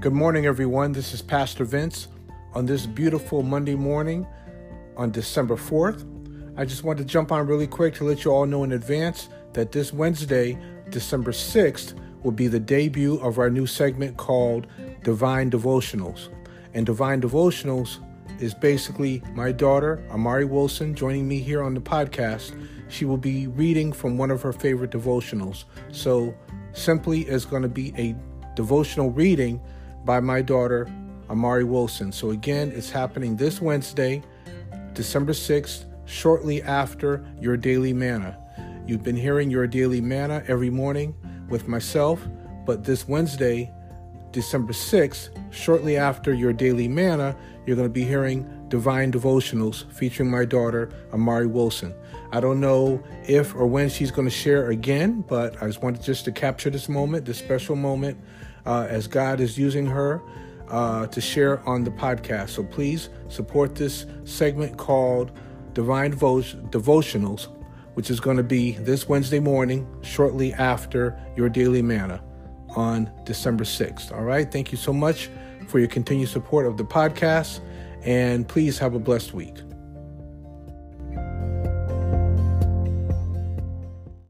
Good morning, everyone. This is Pastor Vince on this beautiful Monday morning on December 4th. I just want to jump on really quick to let you all know in advance that this Wednesday, December 6th, will be the debut of our new segment called Divine Devotionals. And Divine Devotionals is basically my daughter, Amari Wilson, joining me here on the podcast. She will be reading from one of her favorite devotionals. So, simply is going to be a devotional reading by my daughter, Amari Wilson. So, again, it's happening this Wednesday, December 6th, shortly after your daily manna. You've been hearing your daily manna every morning with myself, but this Wednesday, December 6th, shortly after your daily manna, you're going to be hearing divine devotionals featuring my daughter, Amari Wilson. I don't know if or when she's going to share again, but I just wanted just to capture this moment, this special moment, uh, as God is using her uh, to share on the podcast. So please support this segment called Divine Devotionals, which is going to be this Wednesday morning, shortly after your daily manna on December 6th. All right. Thank you so much for your continued support of the podcast. And please have a blessed week.